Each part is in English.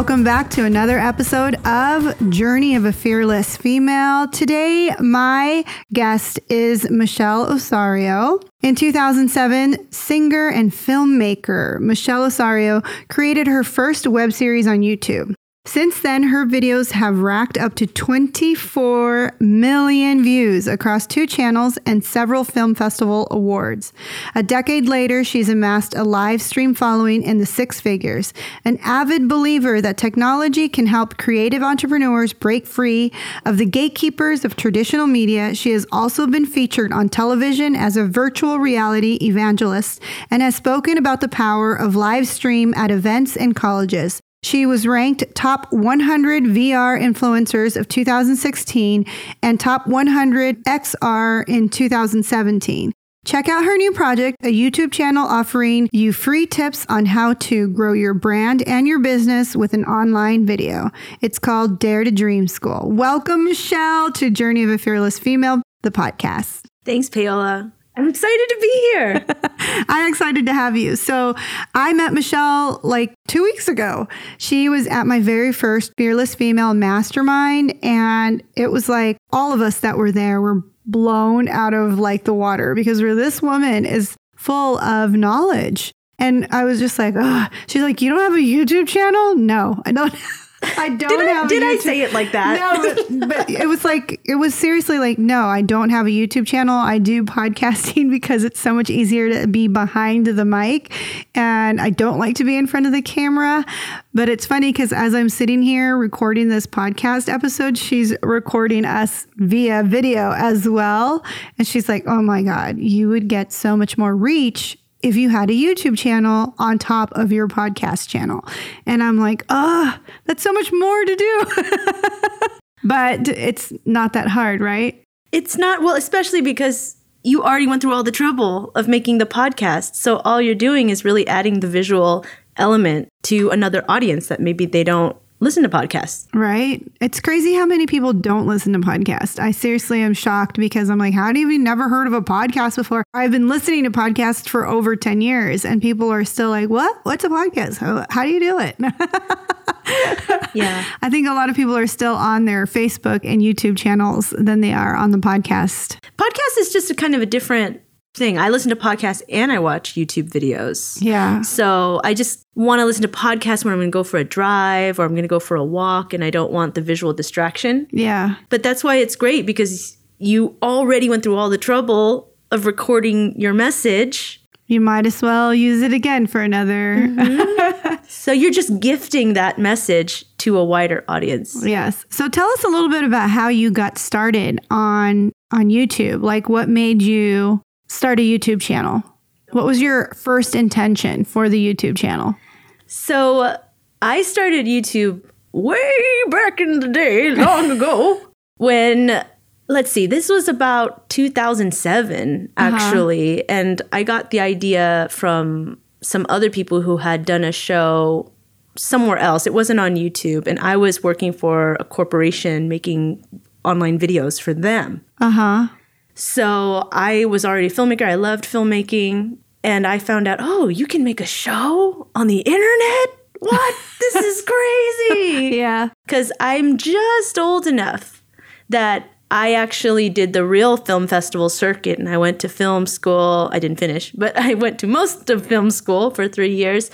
welcome back to another episode of Journey of a Fearless Female. Today, my guest is Michelle Osorio. In 2007, singer and filmmaker Michelle Osorio created her first web series on YouTube. Since then, her videos have racked up to 24 million views across two channels and several film festival awards. A decade later, she's amassed a live stream following in the six figures. An avid believer that technology can help creative entrepreneurs break free of the gatekeepers of traditional media, she has also been featured on television as a virtual reality evangelist and has spoken about the power of live stream at events and colleges. She was ranked top 100 VR influencers of 2016 and top 100 XR in 2017. Check out her new project, a YouTube channel offering you free tips on how to grow your brand and your business with an online video. It's called Dare to Dream School. Welcome, Michelle, to Journey of a Fearless Female, the podcast. Thanks, Paola. I'm excited to be here. I'm excited to have you. So, I met Michelle like two weeks ago. She was at my very first Fearless Female Mastermind, and it was like all of us that were there were blown out of like the water because this woman is full of knowledge. And I was just like, oh, she's like, you don't have a YouTube channel? No, I don't. I don't did have. I, did I say it like that? No, but, but, it was like it was seriously like no, I don't have a YouTube channel. I do podcasting because it's so much easier to be behind the mic, and I don't like to be in front of the camera. But it's funny because as I'm sitting here recording this podcast episode, she's recording us via video as well, and she's like, "Oh my god, you would get so much more reach if you had a YouTube channel on top of your podcast channel. And I'm like, oh, that's so much more to do. but it's not that hard, right? It's not, well, especially because you already went through all the trouble of making the podcast. So all you're doing is really adding the visual element to another audience that maybe they don't listen to podcasts. Right. It's crazy how many people don't listen to podcasts. I seriously am shocked because I'm like, how do you never heard of a podcast before? I've been listening to podcasts for over 10 years and people are still like, what? What's a podcast? How, how do you do it? yeah. I think a lot of people are still on their Facebook and YouTube channels than they are on the podcast. Podcast is just a kind of a different thing. I listen to podcasts and I watch YouTube videos. Yeah. So I just want to listen to podcasts when I'm going to go for a drive or I'm going to go for a walk and I don't want the visual distraction. Yeah. But that's why it's great because you already went through all the trouble of recording your message. You might as well use it again for another. Mm-hmm. so you're just gifting that message to a wider audience. Yes. So tell us a little bit about how you got started on on YouTube. Like what made you start a YouTube channel? What was your first intention for the YouTube channel? So I started YouTube way back in the day, long ago, when let's see, this was about 2007 actually, uh-huh. and I got the idea from some other people who had done a show somewhere else. It wasn't on YouTube, and I was working for a corporation making online videos for them. Uh huh. So I was already a filmmaker. I loved filmmaking. And I found out, oh, you can make a show on the internet? What? this is crazy. yeah. Because I'm just old enough that I actually did the real film festival circuit and I went to film school. I didn't finish, but I went to most of film school for three years.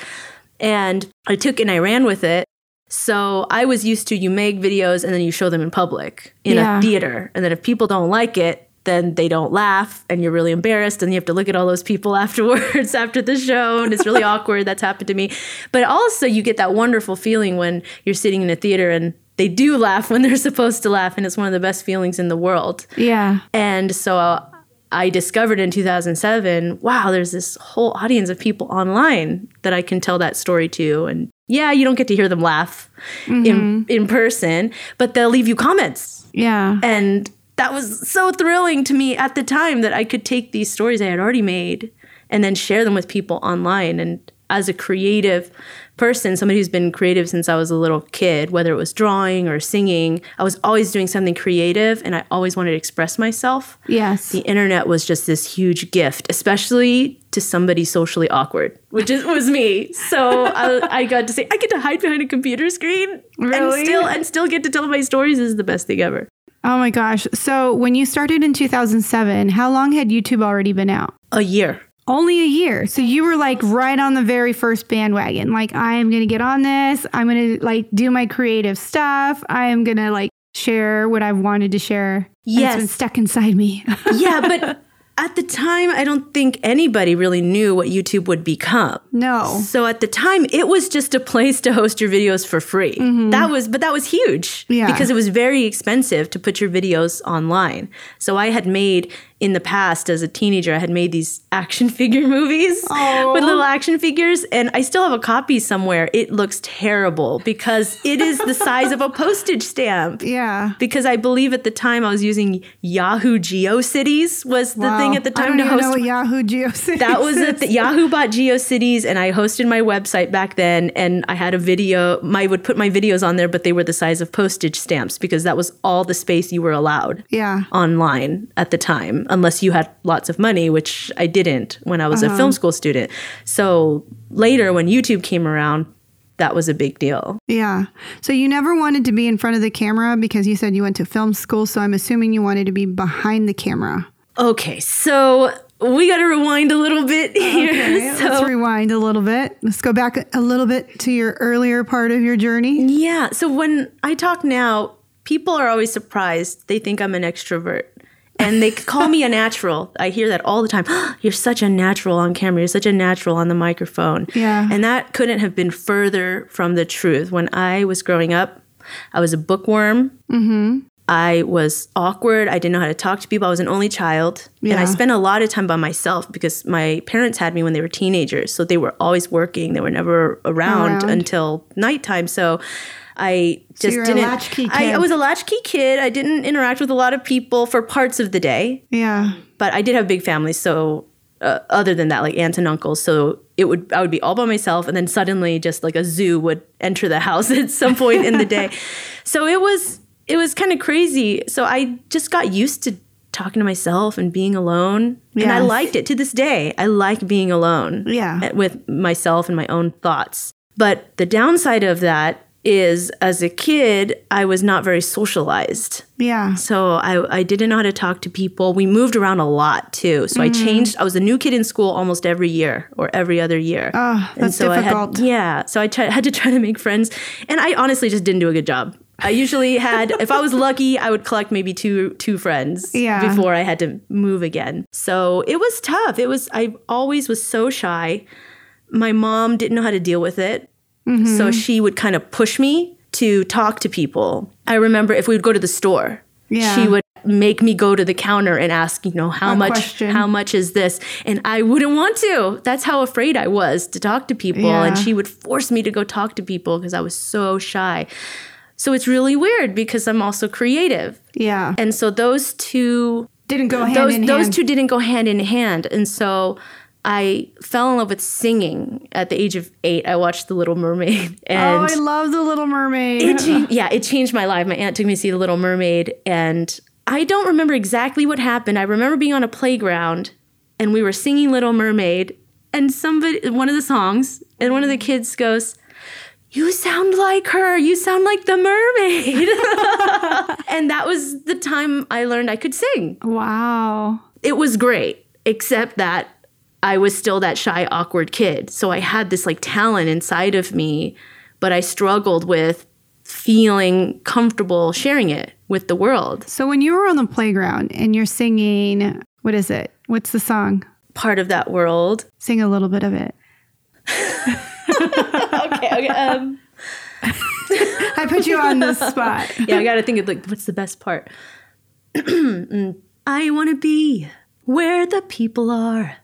And I took and I ran with it. So I was used to you make videos and then you show them in public in yeah. a theater. And then if people don't like it, then they don't laugh and you're really embarrassed and you have to look at all those people afterwards after the show and it's really awkward. That's happened to me. But also you get that wonderful feeling when you're sitting in a theater and they do laugh when they're supposed to laugh and it's one of the best feelings in the world. Yeah. And so uh, I discovered in 2007 wow there's this whole audience of people online that I can tell that story to. And yeah you don't get to hear them laugh mm-hmm. in in person but they'll leave you comments. Yeah. And that was so thrilling to me at the time that I could take these stories I had already made and then share them with people online. And as a creative person, somebody who's been creative since I was a little kid, whether it was drawing or singing, I was always doing something creative and I always wanted to express myself. Yes. The internet was just this huge gift, especially to somebody socially awkward, which is, was me. So I, I got to say I get to hide behind a computer screen Really? and still and still get to tell my stories is the best thing ever. Oh my gosh. So when you started in 2007, how long had YouTube already been out? A year. Only a year. So you were like right on the very first bandwagon. Like, I am going to get on this. I'm going to like do my creative stuff. I am going to like share what I've wanted to share. Yes. It's been stuck inside me. Yeah, but at the time, I don't think anybody really knew what YouTube would become. no. So at the time, it was just a place to host your videos for free. Mm-hmm. That was, but that was huge Yeah. because it was very expensive to put your videos online. So I had made in the past as a teenager, I had made these action figure movies with little action figures, and I still have a copy somewhere. It looks terrible because it is the size of a postage stamp. Yeah. Because I believe at the time I was using Yahoo GeoCities was the Wow. thing at the time to host Yahoo GeoCities that was it. The Yahoo bought GeoCities, and I hosted my website back then. And I had a video. I would put my videos on there, but they were the size of postage stamps because that was all the space you were allowed Yeah. online at the time, unless you had lots of money, which I didn't when I was Uh-huh. a film school student. So later, when YouTube came around, that was a big deal. Yeah. So you never wanted to be in front of the camera because you said you went to film school. So I'm assuming you wanted to be behind the camera. Okay, so we got to rewind a little bit here. Okay, so, let's rewind a little bit. Let's go back a little bit to your earlier part of your journey. Yeah. So when I talk now, people are always surprised. They think I'm an extrovert. And they call me a natural. I hear that all the time. You're such a natural on camera. You're such a natural on the microphone. Yeah. And that couldn't have been further from the truth. When I was growing up, I was a bookworm. Mm-hmm. I was awkward. I didn't know how to talk to people. I was an only child. And I spent a lot of time by myself because my parents had me when they were teenagers. So they were always working. They were never around, Around. until nighttime. So I just you're didn't. latchkey I, I was a latchkey kid. I didn't interact with a lot of people for parts of the day, Yeah. but I did have big families. So uh, other than that, like aunts and uncles, so it would I would be all by myself, and then suddenly just like a zoo would enter the house at some point in the day. So it was it was kind of crazy. So I just got used to talking to myself and being alone, and I liked it to this day. I like being alone Yeah. with myself and my own thoughts. But the downside of that is as a kid, I was not very socialized. Yeah. So I, I didn't know how to talk to people. We moved around a lot too. So I Mm-hmm. changed. I was a new kid in school almost every year or every other year. Oh, And that's so difficult. I had, yeah. So I try, had to try to make friends. And I honestly just didn't do a good job. I usually had, if I was lucky, I would collect maybe two two friends Yeah. before I had to move again. So it was tough. It was I always was so shy. My mom didn't know how to deal with it. Mm-hmm. So she would kind of push me to talk to people. I remember if we would go to the store, Yeah. she would make me go to the counter and ask, you know, how A much question. how much is this? And I wouldn't want to. That's how afraid I was to talk to people. And she would force me to go talk to people because I was so shy. So it's really weird because I'm also creative. Yeah. And so those two Didn't go hand those in those hand. two didn't go hand in hand. And so I fell in love with singing at the age of eight. I watched The Little Mermaid, oh, And oh, I love the Little Mermaid. it changed, yeah, it changed my life. My aunt took me to see The Little Mermaid, and I don't remember exactly what happened. I remember being on a playground, and we were singing Little Mermaid, and somebody, one of the songs, and one of the kids goes. You sound like her. You sound like the mermaid. and that was the time I learned I could sing wow. it was great, except that I was still that shy, awkward kid. So I had this like talent inside of me, but I struggled with feeling comfortable sharing it with the world. So when you were on the playground and you're singing, what is it? What's the song? Part of that world. Sing a little bit of it. Okay, okay. Um, I put you on the spot. yeah, I gotta think of like what's the best part. Mm. I wanna be where the people are.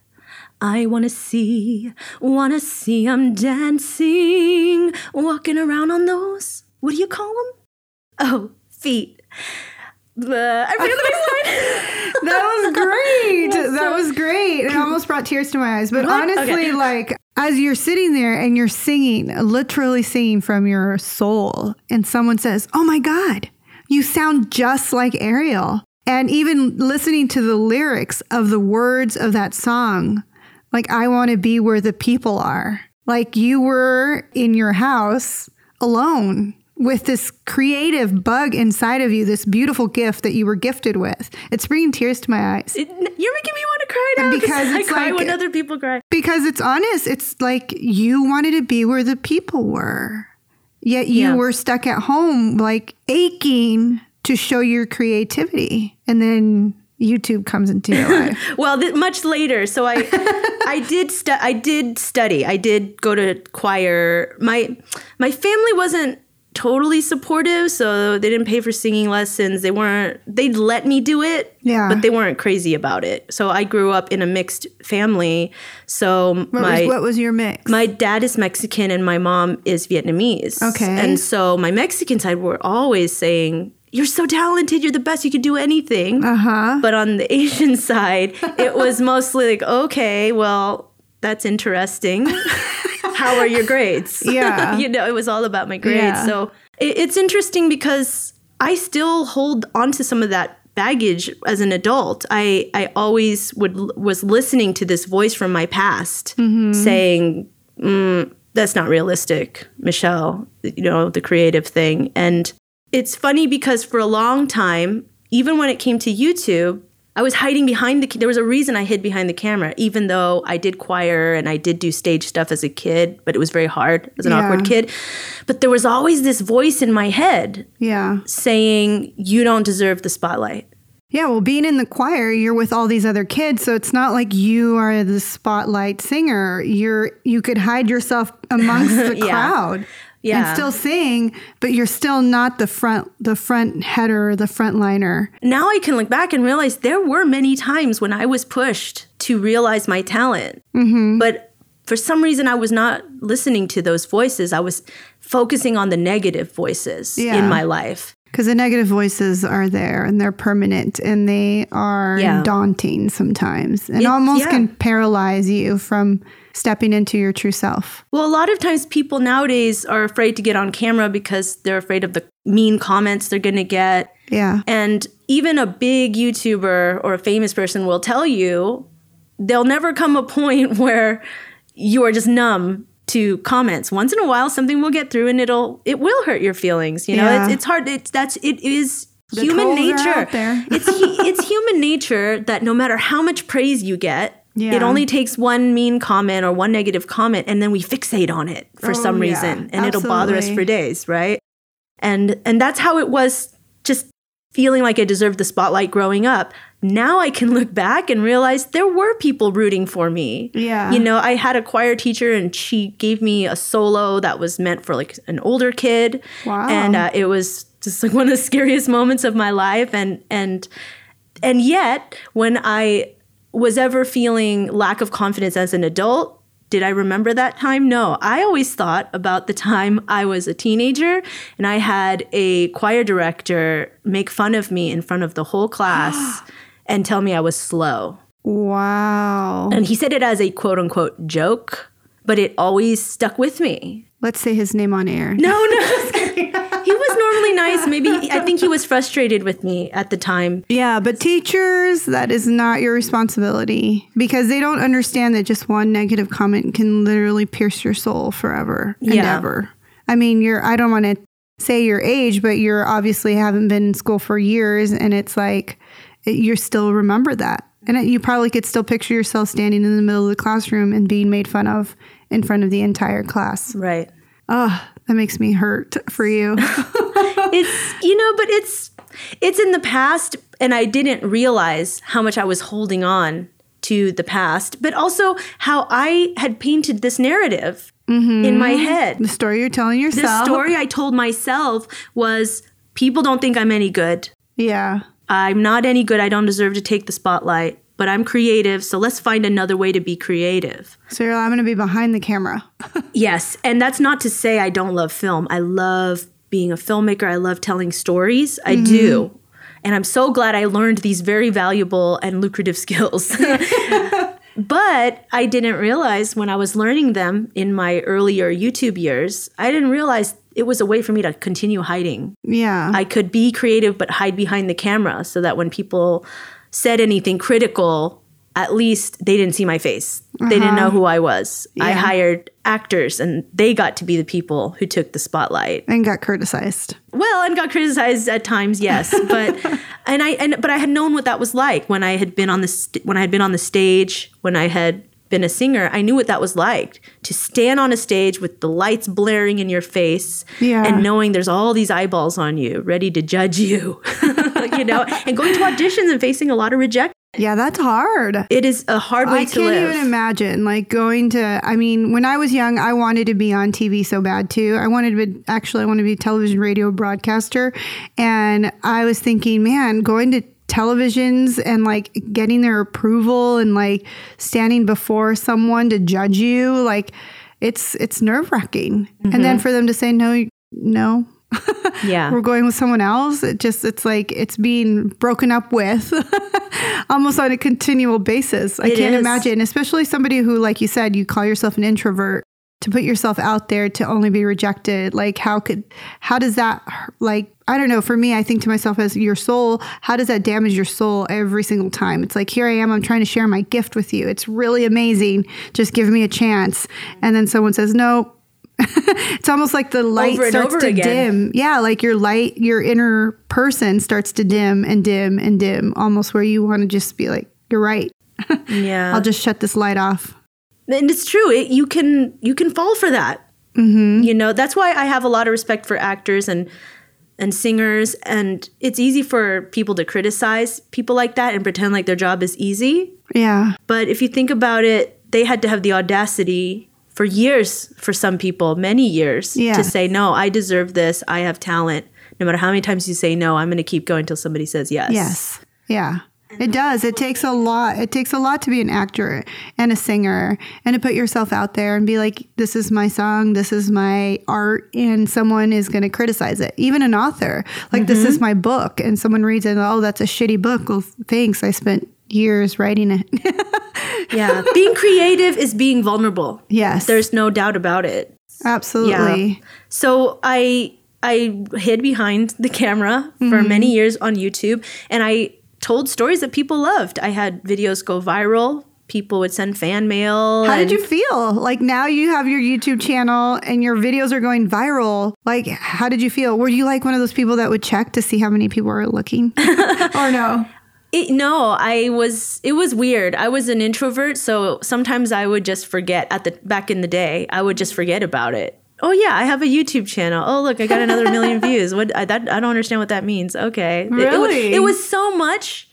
I wanna see, wanna see 'em dancing, walking around on those. What do you call them? Oh, feet. Uh, I forgot the next line. That was great. That was great. It almost brought tears to my eyes. But What? honestly, Okay. like as you're sitting there and you're singing, literally singing from your soul, and someone says, Oh my God, you sound just like Ariel. And even listening to the lyrics of the words of that song, Like, I want to be where the people are. Like, you were in your house alone with this creative bug inside of you, this beautiful gift that you were gifted with. It's bringing tears to my eyes. It- you're making me want to cry now Because I cry like- when other people cry. Because it's honest. It's like you wanted to be where the people were. Yet you Yeah. were stuck at home, like aching to show your creativity. And then YouTube comes into your life. Well, th- much later. So I, I did stu- I did study. I did go to choir. My my family wasn't totally supportive, so they didn't pay for singing lessons. They weren't. They'd let me do it, Yeah. but they weren't crazy about it. So I grew up in a mixed family. So What, my was, what was your mix? my dad is Mexican and my mom is Vietnamese. Okay. And so my Mexican side were always saying, You're so talented, you're the best, you could do anything. uh huh. But on the Asian side, it was mostly like, okay, well, that's interesting. How are your grades? Yeah. you know, it was all about my grades. Yeah. So it, it's interesting because I still hold onto some of that baggage as an adult. I, I always would was listening to this voice from my past saying, mm, that's not realistic, Michelle, you know, the creative thing. And it's funny because for a long time, even when it came to YouTube, I was hiding behind the. There was a reason I hid behind the camera, even though I did choir and I did do stage stuff as a kid, but it was very hard as an Yeah. awkward kid. But there was always this voice in my head Yeah. saying, "You don't deserve the spotlight." Yeah, well, being in the choir, you're with all these other kids, so it's not like you are the spotlight singer. You're you could hide yourself amongst the Yeah. crowd Yeah. and still sing, but you're still not the front the front header, the front liner. Now I can look back and realize there were many times when I was pushed to realize my talent. Mm-hmm. But for some reason, I was not listening to those voices. I was focusing on the negative voices Yeah. in my life. Because the negative voices are there and they're permanent and they are Yeah. daunting sometimes and It- almost yeah. can paralyze you from stepping into your true self. Well, a lot of times people nowadays are afraid to get on camera because they're afraid of the mean comments they're going to get. Yeah. And even a big YouTuber or a famous person will tell you there'll never come a point where you are just numb to comments. Once in a while something will get through and it'll it will hurt your feelings, you know? Yeah. It's it's hard it's that's it is The human nature. it's it's human nature that no matter how much praise you get, Yeah. it only takes one mean comment or one negative comment and then we fixate on it for Oh, some yeah. reason and it'll bother us for days, right? And and that's how it was just feeling like I deserved the spotlight growing up. Now I can look back and realize there were people rooting for me. Yeah. You know, I had a choir teacher and she gave me a solo that was meant for like an older kid. Wow. And uh, it was just like one of the scariest moments of my life and and and yet when I was ever feeling lack of confidence as an adult, did I remember that time? No. I always thought about the time I was a teenager and I had a choir director make fun of me in front of the whole class and tell me I was slow. Wow. And he said it as a quote unquote joke, but it always stuck with me. Let's say his name on air. No, no. just kidding. he was normally nice. Maybe I think he was frustrated with me at the time. Yeah, but teachers, that is not your responsibility because they don't understand that just one negative comment can literally pierce your soul forever and Yeah. ever. I mean, you're, I don't want to say your age, but you're obviously haven't been in school for years and it's like it, you still remember that. And it, you probably could still picture yourself standing in the middle of the classroom and being made fun of in front of the entire class. Right. Oh, that makes me hurt for you. it's you know but it's it's in the past and i didn't realize how much i was holding on to the past but also how i had painted this narrative in my mm-hmm. head the story you're telling yourself. the story i told myself was people don't think i'm any good Yeah. i'm not any good i don't deserve to take the spotlight but i'm creative so let's find another way to be creative So you're, I'm going to be behind the camera. Yes, and that's not to say I don't love film. I love being a filmmaker. I love telling stories. I do. Mm-hmm. And I'm so glad I learned these very valuable and lucrative skills. but I didn't realize when I was learning them in my earlier YouTube years, I didn't realize it was a way for me to continue hiding. Yeah. I could be creative but hide behind the camera so that when people said anything critical, at least they didn't see my face. They didn't know uh-huh. who I was. I hired actors and they got to be the people who took the spotlight. And got criticized. Well, and got criticized at times, yes, but and I and but I had known what that was like when I had been on the st- when I had been on the stage, when I had been a singer. I knew what that was like to stand on a stage with the lights blaring in your face Yeah. and knowing there's all these eyeballs on you, ready to judge you. you know, and going to auditions and facing a lot of rejection. Yeah, that's hard. It is a hard way I to live. I can't even imagine like going to I mean, when I was young, I wanted to be on TV so bad too. I wanted to be actually I wanted to be a television radio broadcaster and I was thinking, man, going to televisions and like getting their approval and like standing before someone to judge you, like it's it's nerve-wracking. And Mm-hmm. then for them to say no, no, yeah. we're going with someone else. It just it's like it's being broken up with almost on a continual basis. I It can't is. imagine, especially somebody who, like you said, you call yourself an introvert to put yourself out there to only be rejected. Like how could how does that like I don't know. For me, I think to myself as your soul, how does that damage your soul every single time? It's like here I am, I'm trying to share my gift with you. It's really amazing. Just give me a chance. And then someone says, "No, it's almost like the light Over starts to again. dim. Yeah, like your light, your inner person starts to dim and dim and dim, almost where you want to just be like, "You're right. Yeah. I'll just shut this light off." and it's true it, you can you can fall for that Mm-hmm. you know that's why i have a lot of respect for actors and and singers and it's easy for people to criticize people like that and pretend like their job is easy Yeah, but if you think about it they had to have the audacity for years for some people many years Yeah. to say no i deserve this i have talent no matter how many times you say no i'm going to keep going until somebody says yes yes, yeah. It does. It takes a lot. It takes a lot to be an actor and a singer and to put yourself out there and be like, this is my song, this is my art, and someone is going to criticize it. Even an author, like, this Mm-hmm. is my book, and someone reads it, oh, that's a shitty book. Well, thanks. I spent years writing it. yeah being creative is being vulnerable yes. there's no doubt about it absolutely. So I I hid behind the camera for mm-hmm. many years on YouTube and I told stories that people loved. I had videos go viral. People would send fan mail. How did you feel? Like now you have your YouTube channel and your videos are going viral. Like, how did you feel? Were you like one of those people that would check to see how many people are looking? or no? It, no, I was. It was weird. I was an introvert, so sometimes I would just forget. At the back in the day, I would just forget about it. Oh yeah, I have a YouTube channel. Oh look, I got another million views. What I, that I don't understand what that means. Okay, It- it, wa- Really? it was so much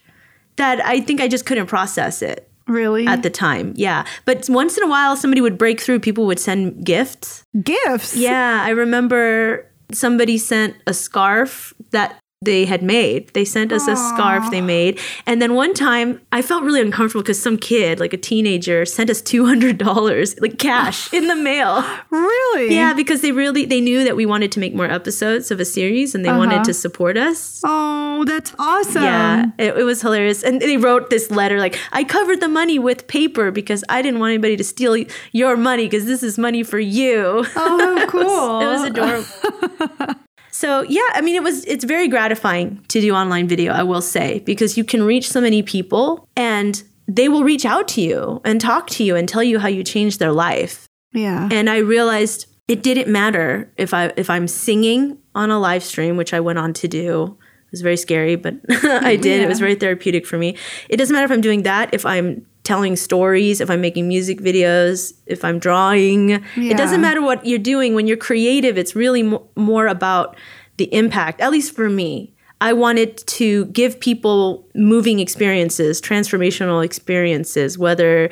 that I think I just couldn't process it. Really? at the time. Yeah. But once in a while, somebody would break through. People would send gifts. Gifts? Yeah. I remember somebody sent a scarf that they had made. They sent us a scarf they made. And then one time I felt really uncomfortable because some kid, like a teenager, sent us $200, like cash in the mail. Really? Yeah, because they really they knew that we wanted to make more episodes of a series and they wanted uh-huh. to support us. Oh, that's awesome. Yeah, it, it was hilarious. And they wrote this letter like, I covered the money with paper because I didn't want anybody to steal your money because this is money for you. Oh, cool. it was adorable. so yeah, I mean, it was it's very gratifying to do online video. I will say because you can reach so many people and they will reach out to you and talk to you and tell you how you changed their life. Yeah. And I realized it didn't matter if I if I'm singing on a live stream, which I went on to do. It was very scary, but I did. It was very therapeutic for me. It doesn't matter if I'm doing that, if I'm telling stories, if I'm making music videos, if I'm drawing. It doesn't matter what you're doing. When you're creative, it's really mo- more about the impact, at least for me. I wanted to give people moving experiences, transformational experiences, whether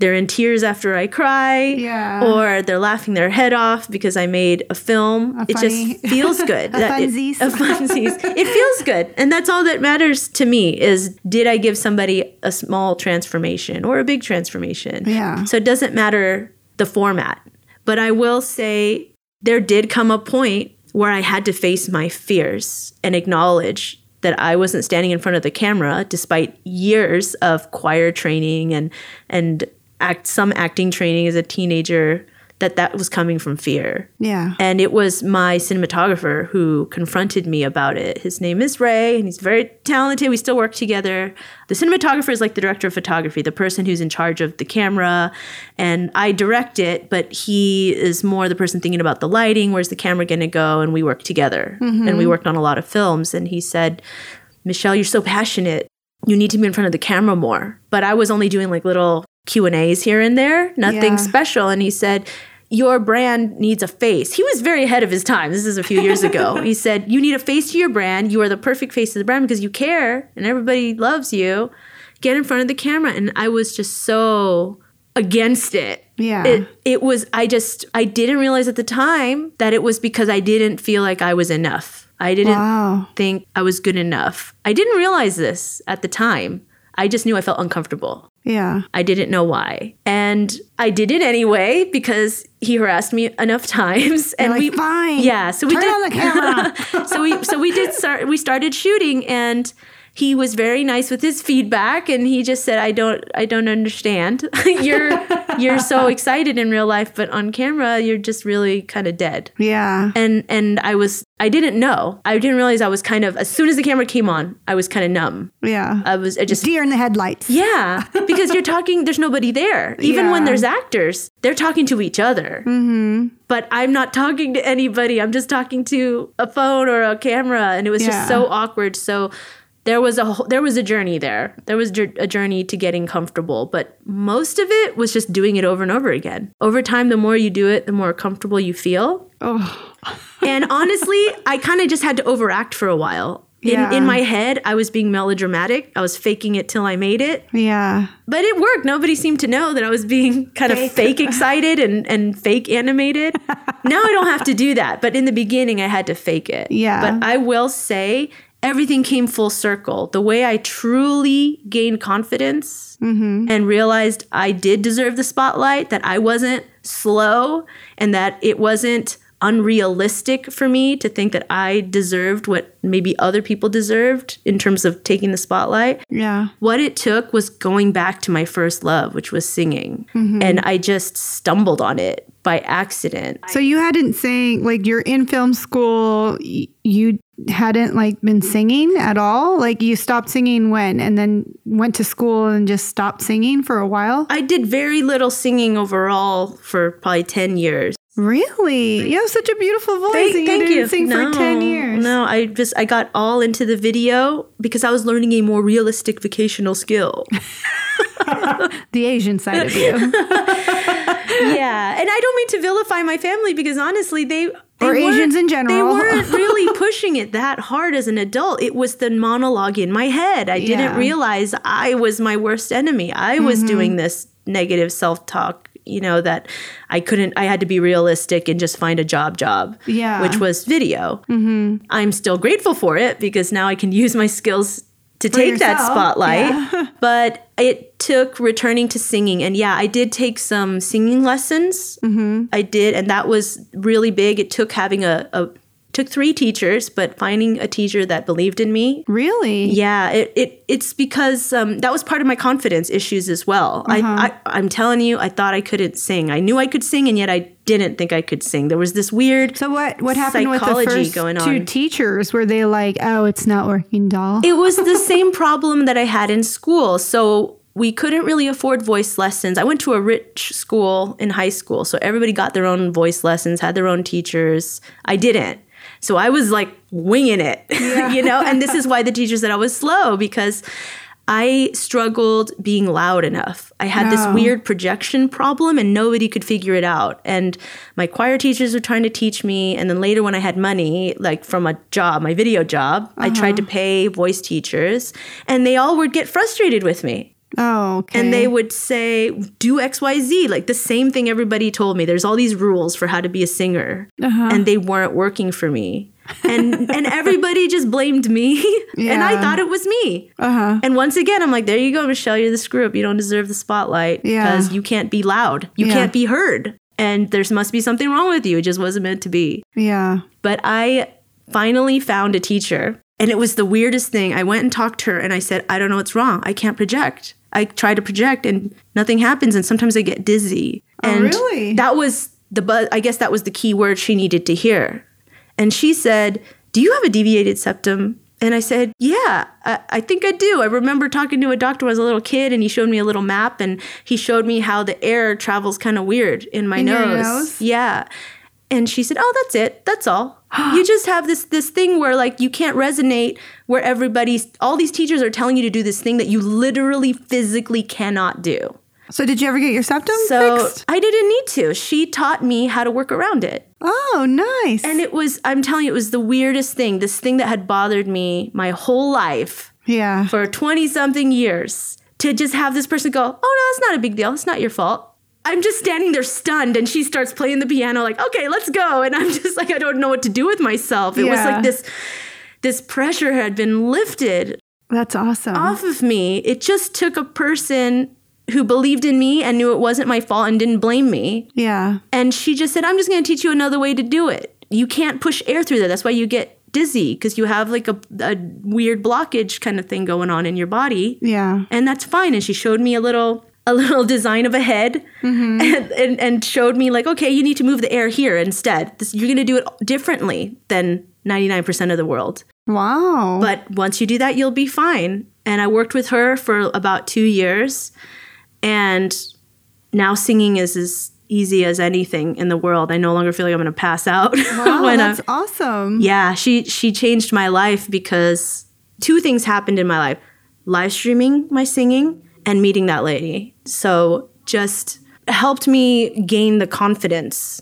they're in tears after I cry, Yeah. or they're laughing their head off because I made a film. it funny- just feels good. A That- it- funsies. a funsies. it feels good, and that's all that matters to me. Is did I give somebody a small transformation or a big transformation? Yeah. So it doesn't matter the format, but I will say there did come a point where I had to face my fears and acknowledge that I wasn't standing in front of the camera despite years of choir training and and act some acting training as a teenager that that was coming from fear. Yeah. And it was my cinematographer who confronted me about it. His name is Ray, and he's very talented. We still work together. The cinematographer is like the director of photography, the person who's in charge of the camera. And I direct it, but he is more the person thinking about the lighting. Where's the camera going to go? And we work together. Mm-hmm. And we worked on a lot of films. And he said, Michelle, you're so passionate. You need to be in front of the camera more. But I was only doing like little Q and A's here and there, nothing Yeah. special. And he said, your brand needs a face. He was very ahead of his time. This is a few years ago. he said, You need a face to your brand. You are the perfect face to the brand because you care and everybody loves you. Get in front of the camera. And I was just so against it. Yeah. It, it was, I just, I didn't realize at the time that it was because I didn't feel like I was enough. I didn't Wow. think I was good enough. I didn't realize this at the time. I just knew I felt uncomfortable. Yeah. I didn't know why. And I did it anyway because he harassed me enough times. And like, we "Fine, Yeah. So we turn did on the camera." so we so we did start we started shooting and he was very nice with his feedback and he just said I don't I don't understand. you're you're so excited in real life, but on camera you're just really kind of dead Yeah. and and I was I didn't know. I didn't realize I was kind of as soon as the camera came on, I was kind of numb. Yeah. I was I just Deer in the headlights. yeah, because you're talking. There's nobody there. Even when there's actors, they're talking to each other. Mm-hmm. But I'm not talking to anybody. I'm just talking to a phone or a camera, and it was Yeah. just so awkward. So there was a whole, there was a journey there. There was a journey to getting comfortable, but most of it was just doing it over and over again. Over time, the more you do it, the more comfortable you feel. Oh. And honestly, I kind of just had to overact for a while. In, Yeah. in my head, I was being melodramatic. I was faking it till I made it. Yeah. But it worked. Nobody seemed to know that I was being kind of fake excited and, and fake animated. now I don't have to do that. But in the beginning, I had to fake it. Yeah. But I will say everything came full circle. The way I truly gained confidence mm-hmm. and realized I did deserve the spotlight, that I wasn't slow, and that it wasn't unrealistic for me to think that I deserved what maybe other people deserved in terms of taking the spotlight Yeah. what it took was going back to my first love, which was singing. Mm-hmm. And I just stumbled on it by accident. So you hadn't sang like you're in film school. You hadn't like been singing at all. Like you stopped singing when, and then went to school and just stopped singing for a while. I did very little singing overall for probably 10 years. Really? You have such a beautiful voice, Thank, and you thank didn't you. sing for ten No, years. No, I just I got all into the video because I was learning a more realistic vocational skill. The Asian side of you, yeah, and I don't mean to vilify my family because honestly, they, they Or Asians in general. They weren't really pushing it that hard as an adult. It was the monologue in my head. I didn't Yeah. Mm-hmm. realize I was my worst enemy. I was doing this negative self talk. You know that I couldn't. I had to be realistic and just find a job, job. Yeah. which was video. Mm-hmm. I'm still grateful for it because now I can use my skills to take that spotlight yeah. but it took returning to singing and yeah i did take some singing lessons mm-hmm. i did and that was really big it took having a, a took three teachers but finding a teacher that believed in me really? yeah it, it it's because um, that was part of my confidence issues as well I, I i'm telling you i thought i couldn't sing i knew i could sing and yet i didn't think i could sing there was this weird So what? What happened with the first two teachers? Were they like, "Oh, it's not working, doll"? it was the same problem that I had in school. So we couldn't really afford voice lessons. I went to a rich school in high school, so everybody got their own voice lessons, had their own teachers. I didn't. So I was like winging it, you know? And this is why the teacher said I was slow because I struggled being loud enough. I had this Oh. weird projection problem and nobody could figure it out. And my choir teachers were trying to teach me. And then later, when I had money, like from a job, my video job, I tried to uh-huh. pay voice teachers and they all would get frustrated with me. Oh, okay. And they would say, do XYZ, like the same thing everybody told me. There's all these rules for how to be a singer, and they weren't working for me. and and everybody just blamed me, and I thought it was me. Uh-huh. And once again, I'm like, there you go, Michelle, you're the screw up. You don't deserve the spotlight Yeah. because you can't be loud, you Yeah. can't be heard, and there must be something wrong with you. It just wasn't meant to be. Yeah. But I finally found a teacher, and it was the weirdest thing. I went and talked to her, and I said, I don't know what's wrong. I can't project. I try to project, and nothing happens, and sometimes I get dizzy. Oh, And really? That was the but I guess that was the key word she needed to hear. And she said, "Do you have a deviated septum?" And I said, Yeah, I, I, think I do. I remember talking to a doctor when I was a little kid, and he showed me a little map, and he showed me how the air travels kind of weird in my In nose. nose? Yeah. And she said, "Oh, that's it. That's all. You just have this this thing where like you can't resonate where everybody's all these teachers are telling you to do this thing that you literally physically cannot do." So did you ever get your septum So fixed? I didn't need to. She taught me how to work around it. Oh, nice. And it was, I'm telling you, it was the weirdest thing. This thing that had bothered me my whole life yeah. for 20 something years to just have this person go, Oh, no, that's not a big deal. It's not your fault. I'm just standing there stunned, and she starts playing the piano, like, Okay, let's go. And I'm just like, I don't know what to do with myself. It was like this. This pressure had been lifted That's awesome. off of me. It just took a person who believed in me and knew it wasn't my fault and didn't blame me yeah. and she just said, I'm just going to teach you another way to do it. You can't push air through there. That's why you get dizzy because you have like a, a weird blockage kind of thing going on in your body. Yeah. And that's fine. And she showed me a little a little design of a head mm-hmm. and, and, and showed me like, okay, you need to move the air here instead. This, you're going to do it differently than 99% of the world. Wow. But once you do that, you'll be fine. And I worked with her for about two years. And now singing is as easy as anything in the world. I no longer feel like I'm going to pass out. wow, that's I'm, awesome. yeah, she she changed my life because two things happened in my life: live streaming my singing and meeting that lady. So just helped me gain the confidence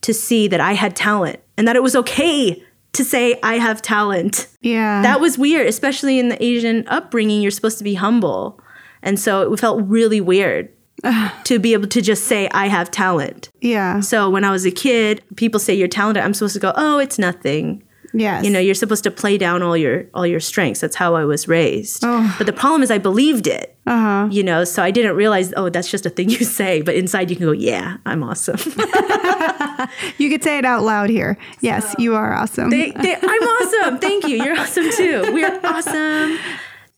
to see that I had talent and that it was okay to say I have talent. Yeah. That was weird, especially in the Asian upbringing. You're supposed to be humble. And so it felt really weird to be able to just say, I have talent. yeah. So when I was a kid, people say you're talented. I'm supposed to go, oh, it's nothing. Yes. You know, you're supposed to play down all your all your strengths. That's how I was raised. Oh. But the problem is I believed it. Uh-huh. You know, so I didn't realize, oh, that's just a thing you say. But inside you can go, yeah, I'm awesome. You could say it out loud here. Yes, you are awesome. They- they- I'm awesome. Thank you. You're awesome too. We're awesome.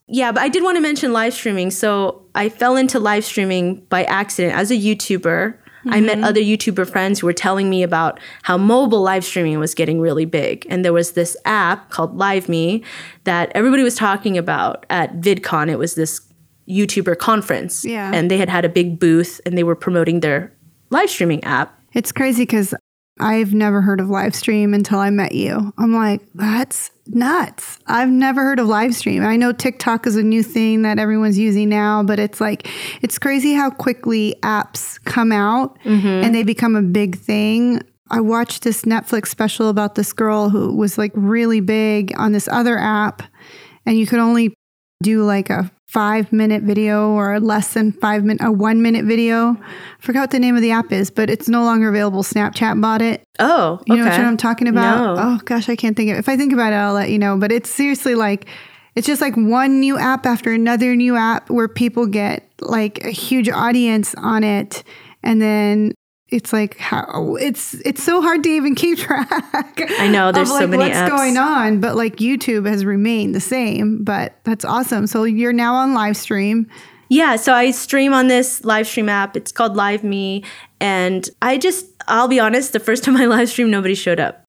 Yeah, but I did want to mention live streaming. So I fell into live streaming by accident as a YouTuber. I met other YouTuber friends who were telling me about how mobile live streaming was getting really big. And there was this app called LiveMe that everybody was talking about at VidCon. It was this YouTuber conference. Yeah. And they had had a big booth and they were promoting their live streaming app. It's crazy because I've never heard of live stream until I met you. I'm like, that's nuts. I've never heard of live stream. I know TikTok is a new thing that everyone's using now, but it's like, it's crazy how quickly apps come out mm-hmm. and they become a big thing. I watched this Netflix special about this girl who was like really big on this other app, and you could only do like a five minute video or less than five minute a one minute video. I forgot what the name of the app is, but it's no longer available. Snapchat bought it. Oh, You know okay. what I'm talking about? No. Oh gosh, I can't think of it. If I think about it, I'll let you know. But it's seriously like it's just like one new app after another new app where people get like a huge audience on it and then it's like how it's it's so hard to even keep track. I know, there's of, so like, many what's apps. going on, but like YouTube has remained the same. But that's awesome. So you're now on live stream. Yeah, so I stream on this live stream app. It's called Live Me. And I just, I'll be honest, the first time I live streamed, nobody showed up.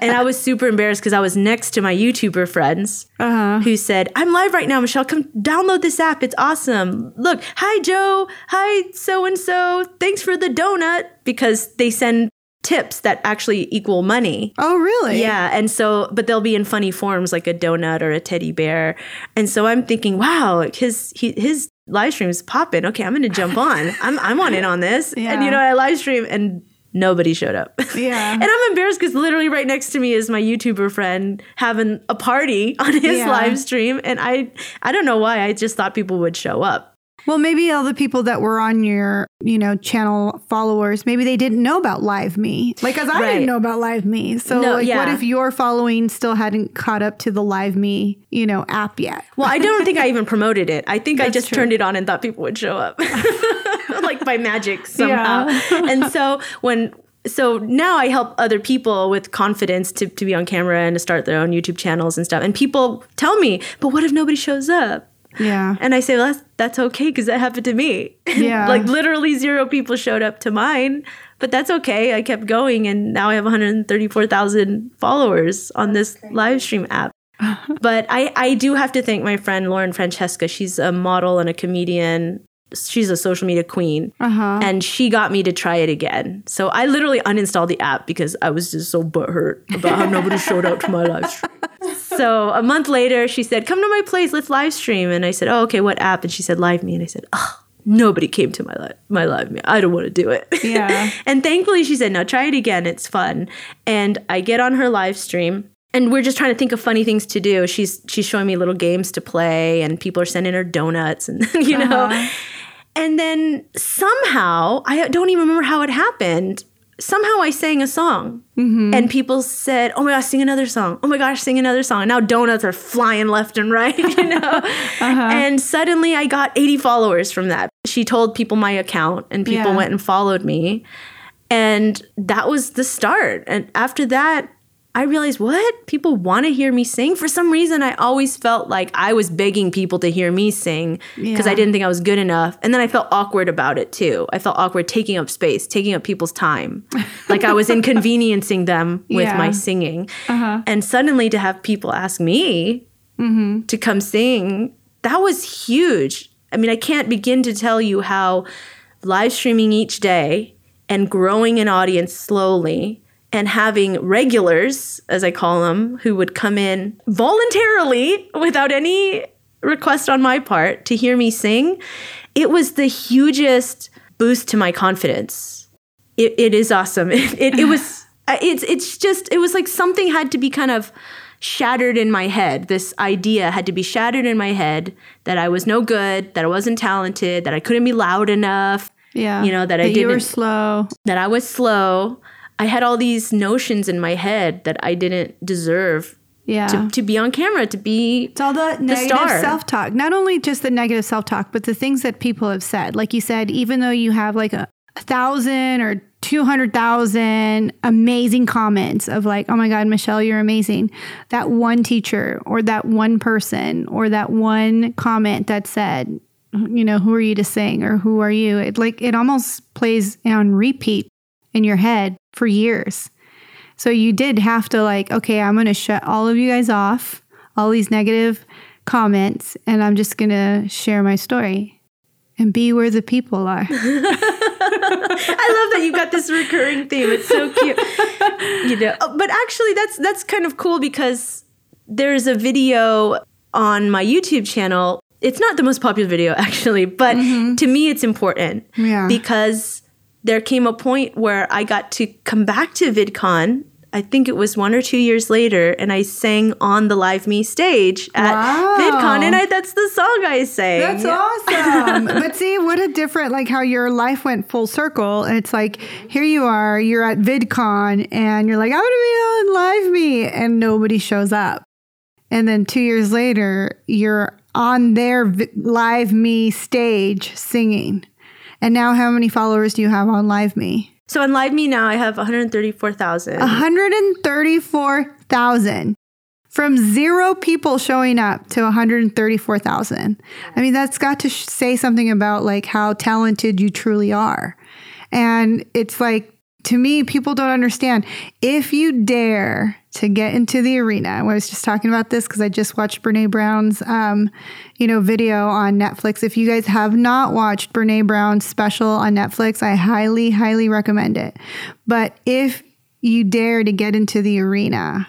And I was super embarrassed because I was next to my YouTuber friends Uh-huh. who said, I'm live right now, Michelle. Come download this app. It's awesome. Look, hi, Joe. Hi, so and so. Thanks for the donut. Because they send tips that actually equal money. Oh really? Yeah, and so but they'll be in funny forms like a donut or a teddy bear. And so I'm thinking, wow, his he, his live stream is popping. Okay, I'm going to jump on. I'm I'm on in on this. And you know, I live stream and nobody showed up. Yeah. and I'm embarrassed cuz literally right next to me is my YouTuber friend having a party on his Yeah. live stream and I I don't know why. I just thought people would show up. Well, maybe all the people that were on your, you know, channel followers, maybe they didn't know about Live Me. Like, as I Right. didn't know about Live Me. So, No, like, what if your following still hadn't caught up to the Live Me, you know, app yet? Well, I don't think I even promoted it. I think I just true. turned it on and thought people would show up, like by magic somehow. and so when so now I help other people with confidence to, to be on camera and to start their own YouTube channels and stuff. And people tell me, but what if nobody shows up? Yeah. And I say, well, that's, that's okay because that happened to me. Yeah. like literally zero people showed up to mine, but that's okay. I kept going and now I have 134,000 followers on this live stream app. but I, I do have to thank my friend Lauren Francesca. She's a model and a comedian. She's a social media queen. Uh-huh. And she got me to try it again. So I literally uninstalled the app because I was just so butthurt about how nobody showed up to my live stream. So a month later, she said, Come to my place, let's live stream. And I said, Oh, okay, what app? And she said, Live Me. And I said, Oh, nobody came to my live my live me. I don't want to do it. Yeah. and thankfully she said, No, try it again. It's fun. And I get on her live stream and we're just trying to think of funny things to do. She's she's showing me little games to play and people are sending her donuts and you know. Uh-huh. And then somehow, I don't even remember how it happened. Somehow I sang a song and people said, Oh my gosh, sing another song. Oh my gosh, sing another song. And now donuts are flying left and right, you know? And suddenly I got 80 followers from that. She told people my account and people Yeah. went and followed me. And that was the start. And after that, I realized what? People want to hear me sing. For some reason, I always felt like I was begging people to hear me sing because I didn't think I was good enough. And then I felt awkward about it too. I felt awkward taking up space, taking up people's time. like I was inconveniencing them with Yeah. my singing. Uh-huh. And suddenly to have people ask me Mm-hmm. to come sing, that was huge. I mean, I can't begin to tell you how live streaming each day and growing an audience slowly and having regulars, as I call them, who would come in voluntarily without any request on my part to hear me sing, it was the hugest boost to my confidence. It, it is awesome. It, it, it was, it's, it's just, it was like something had to be kind of shattered in my head. This idea had to be shattered in my head that I was no good, that I wasn't talented, that I couldn't be loud enough, Yeah. you know, that I didn't. you were slow. that I was slow. I had all these notions in my head that I didn't deserve Yeah. to, to be on camera, to be It's all the negative star. self talk. Not only just the negative self talk, but the things that people have said. Like you said, even though you have like a, a thousand or 200,000 amazing comments of like, oh my God, Michelle, you're amazing. That one teacher or that one person or that one comment that said, you know, who are you to sing or who are you? It like, it almost plays on repeat in your head for years. So you did have to like, okay, I'm going to shut all of you guys off, all these negative comments, and I'm just going to share my story and be where the people are. I love that you've got this recurring theme. It's so cute. You know, Oh, but actually that's that's kind of cool because there's a video on my YouTube channel. It's not the most popular video actually, but mm-hmm. to me it's important Yeah. because there came a point where I got to come back to VidCon. I think it was one or two years later, and I sang on the Live Me stage at Wow. VidCon, and I, that's the song I sang. That's awesome. but see, what a different, like how your life went full circle. And it's like, here you are, you're at VidCon, and you're like, I'm going to be on Live Me, and nobody shows up. And then two years later, you're on their Live Me stage singing. And now, how many followers do you have on Live Me? So on Live Me now, I have 134,000. 134,000 from zero people showing up to 134,000. I mean, that's got to sh- say something about like how talented you truly are. And it's like, to me, people don't understand. If you dare to get into the arena, I was just talking about this because I just watched Brene Brown's, um, you know, video on Netflix. If you guys have not watched Brene Brown's special on Netflix, I highly, highly recommend it. But if you dare to get into the arena,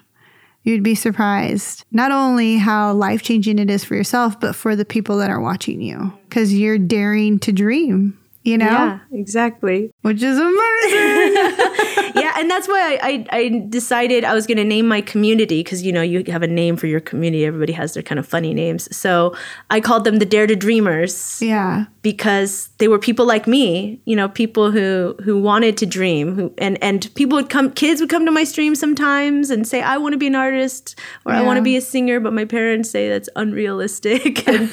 you'd be surprised not only how life changing it is for yourself, but for the people that are watching you because you're daring to dream, you know, Yeah, exactly. which is amazing. yeah, and that's why I, I, I decided I was going to name my community because you know you have a name for your community. Everybody has their kind of funny names. So I called them the Dare to Dreamers yeah. because they were people like me. You know, people who who wanted to dream. Who and and people would come. Kids would come to my stream sometimes and say, "I want to be an artist" or "I want to be a singer," but my parents say that's unrealistic. and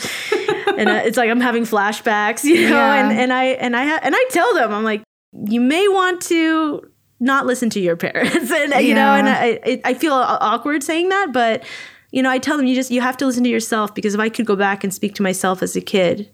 and uh, it's like I'm having flashbacks, you know. Yeah. And and I and I ha- and I tell them, I'm like, you may want to not listen to your parents, and you know. And I I- I feel awkward saying that, but you know, I tell them you just you have to listen to yourself because if I could go back and speak to myself as a kid,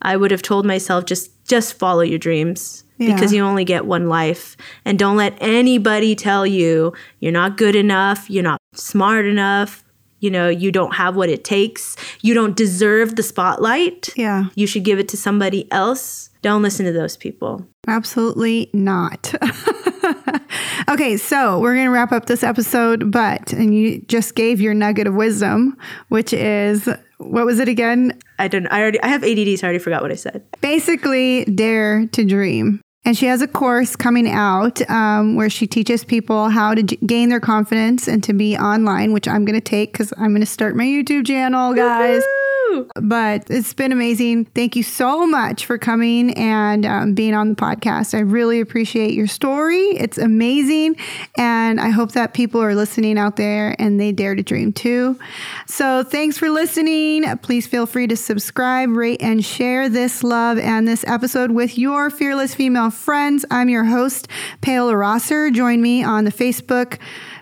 I would have told myself just just follow your dreams Yeah. because you only get one life and don't let anybody tell you you're not good enough, you're not smart enough, you know, you don't have what it takes, you don't deserve the spotlight. Yeah. You should give it to somebody else. Don't listen to those people. Absolutely not. okay, so we're going to wrap up this episode, but, and you just gave your nugget of wisdom, which is, what was it again? I don't I already I have ADD so I already forgot what I said. Basically, dare to dream. And she has a course coming out um, where she teaches people how to g- gain their confidence and to be online, which I'm going to take because I'm going to start my YouTube channel, guys. Woo! But it's been amazing. Thank you so much for coming and um, being on the podcast. I really appreciate your story. It's amazing. And I hope that people are listening out there and they dare to dream too. So thanks for listening. Please feel free to subscribe, rate, and share this love and this episode with your fearless female friends. I'm your host, Paola Rosser. Join me on the Facebook.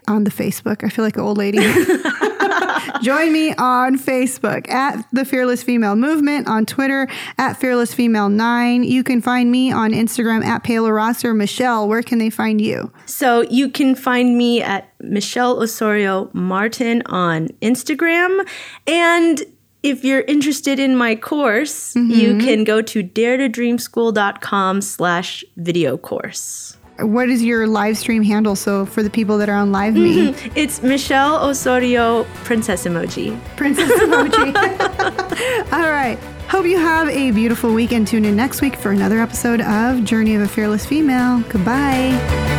On the Facebook. I feel like an old lady. Join me on Facebook at the Fearless Female Movement, on Twitter at Fearless Female 9. You can find me on Instagram at Paola Rosser. Michelle, where can they find you? So you can find me at Michelle Osorio Martin on Instagram. And if you're interested in my course, you mm-hmm. can go to daretodreamschool.com slash video course. What is your live stream handle? So for the people that are on Live Me, mm-hmm. It's Michelle Osorio Princess Emoji. Princess Emoji. All right. Hope you have a beautiful weekend. tune in next week for another episode of Journey of a Fearless Female. Goodbye.